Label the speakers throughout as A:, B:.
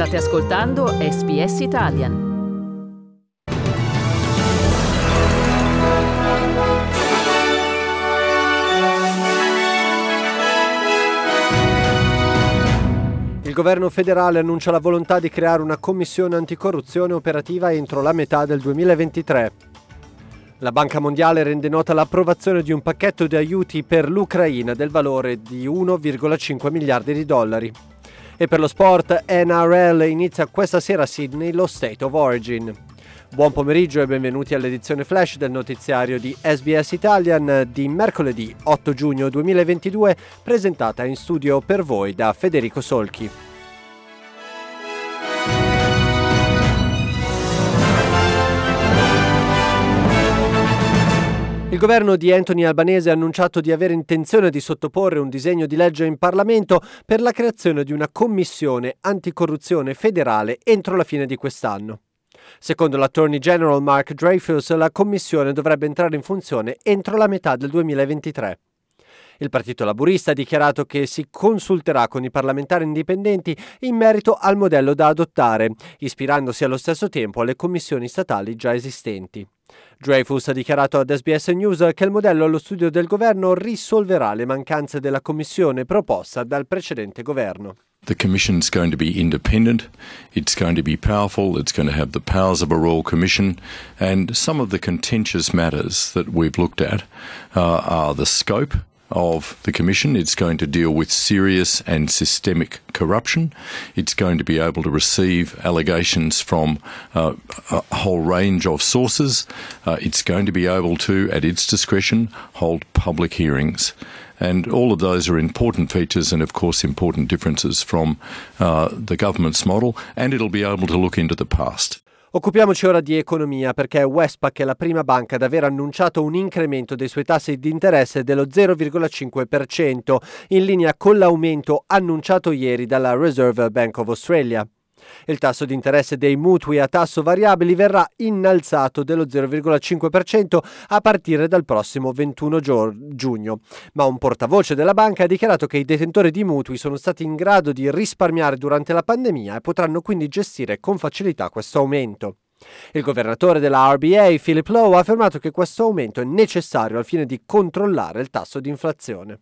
A: State ascoltando SBS Italian.
B: Il governo federale annuncia la volontà di creare una commissione anticorruzione operativa entro la metà del 2023. La Banca Mondiale rende nota l'approvazione di un pacchetto di aiuti per l'Ucraina del valore di 1,5 miliardi di dollari. E per lo sport NRL inizia questa sera a Sydney lo State of Origin. Buon pomeriggio e benvenuti all'edizione flash del notiziario di SBS Italian di mercoledì 8 giugno 2022, presentata in studio per voi da Federico Solchi. Governo di Anthony Albanese ha annunciato di avere intenzione di sottoporre un disegno di legge in Parlamento per la creazione di una commissione anticorruzione federale entro la fine di quest'anno. Secondo l'Attorney General Mark Dreyfus, la commissione dovrebbe entrare in funzione entro la metà del 2023. Il Partito Laburista ha dichiarato che si consulterà con i parlamentari indipendenti in merito al modello da adottare, ispirandosi allo stesso tempo alle commissioni statali già esistenti. Dreyfus ha dichiarato ad SBS News che il modello allo studio del governo risolverà le mancanze della commissione proposta dal precedente governo.
C: The Commission is going to be independent, it's going to be powerful, it's going to have the powers of a Royal Commission, and some of the contentious matters that we've looked at uh, are the scope of the Commission. It's going to deal with serious and systemic corruption. It's going to be able to receive allegations from uh, a whole range of sources. Uh, it's going to be able to, at its discretion, hold public hearings. And all of those are important features and, of course, important differences from uh, the government's model. And it'll be able to look into the past.
B: Occupiamoci ora di economia perché Westpac è la prima banca ad aver annunciato un incremento dei suoi tassi di interesse dello 0,5%, in linea con l'aumento annunciato ieri dalla Reserve Bank of Australia. Il tasso di interesse dei mutui a tasso variabile verrà innalzato dello 0,5% a partire dal prossimo 21 giugno, ma un portavoce della banca ha dichiarato che i detentori di mutui sono stati in grado di risparmiare durante la pandemia e potranno quindi gestire con facilità questo aumento. Il governatore della RBA, Philip Lowe, ha affermato che questo aumento è necessario al fine di controllare il tasso di inflazione.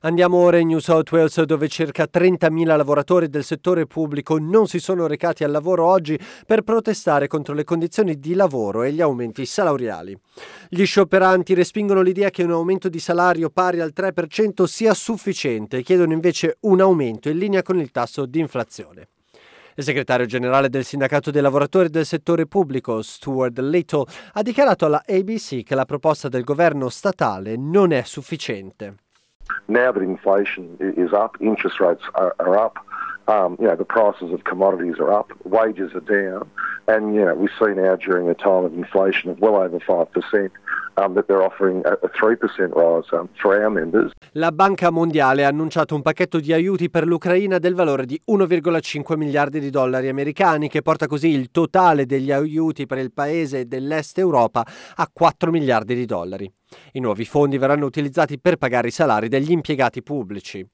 B: Andiamo ora in New South Wales dove circa 30.000 lavoratori del settore pubblico non si sono recati al lavoro oggi per protestare contro le condizioni di lavoro e gli aumenti salariali. Gli scioperanti respingono l'idea che un aumento di salario pari al 3% sia sufficiente e chiedono invece un aumento in linea con il tasso di inflazione. Il segretario generale del sindacato dei lavoratori del settore pubblico, Stuart Little, ha dichiarato alla ABC che la proposta del governo statale non è sufficiente.
D: Now that inflation is up, interest rates are, are up, um, you know, the prices of commodities are up, wages are down, and, you know, we see now during a time of inflation of well over 5%, um, that they're offering a, a 3% rise um.
B: La Banca Mondiale ha annunciato un pacchetto di aiuti per l'Ucraina del valore di 1,5 miliardi di dollari americani, che porta così il totale degli aiuti per il paese dell'Est Europa a 4 miliardi di dollari. I nuovi fondi verranno utilizzati per pagare i salari degli impiegati pubblici.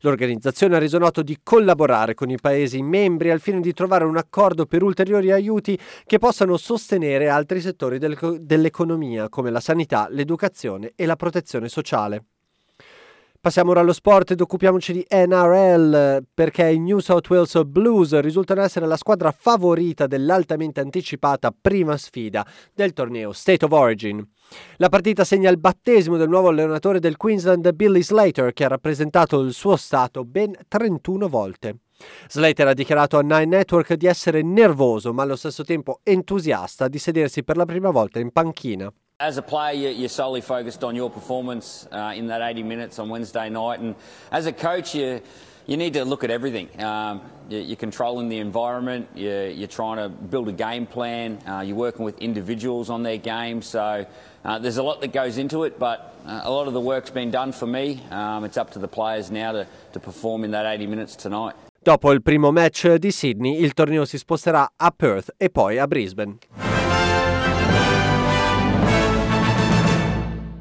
B: L'organizzazione ha reso noto di collaborare con i Paesi membri al fine di trovare un accordo per ulteriori aiuti che possano sostenere altri settori del, dell'economia come la sanità, l'educazione e la protezione sociale. Passiamo ora allo sport ed occupiamoci di NRL perché i New South Wales Blues risultano essere la squadra favorita dell'altamente anticipata prima sfida del torneo State of Origin. La partita segna il battesimo del nuovo allenatore del Queensland Billy Slater che ha rappresentato il suo stato ben 31 volte. Slater ha dichiarato a Nine Network di essere nervoso ma allo stesso tempo entusiasta di sedersi per la prima volta in panchina.
E: As a player, you're solely focused on your performance uh, in that 80 minutes on Wednesday night, and as a coach, you you need to look at everything. Um, you're controlling the environment. You're, you're, trying to build a game plan. Uh, you're working with individuals on their game. So uh, there's a lot that goes into it, but uh, a lot of the work's been done for me. Um, it's up to the players now to, to perform in that 80 minutes tonight.
B: Dopo il primo match di Sydney, il torneo si sposterà a Perth e poi a Brisbane.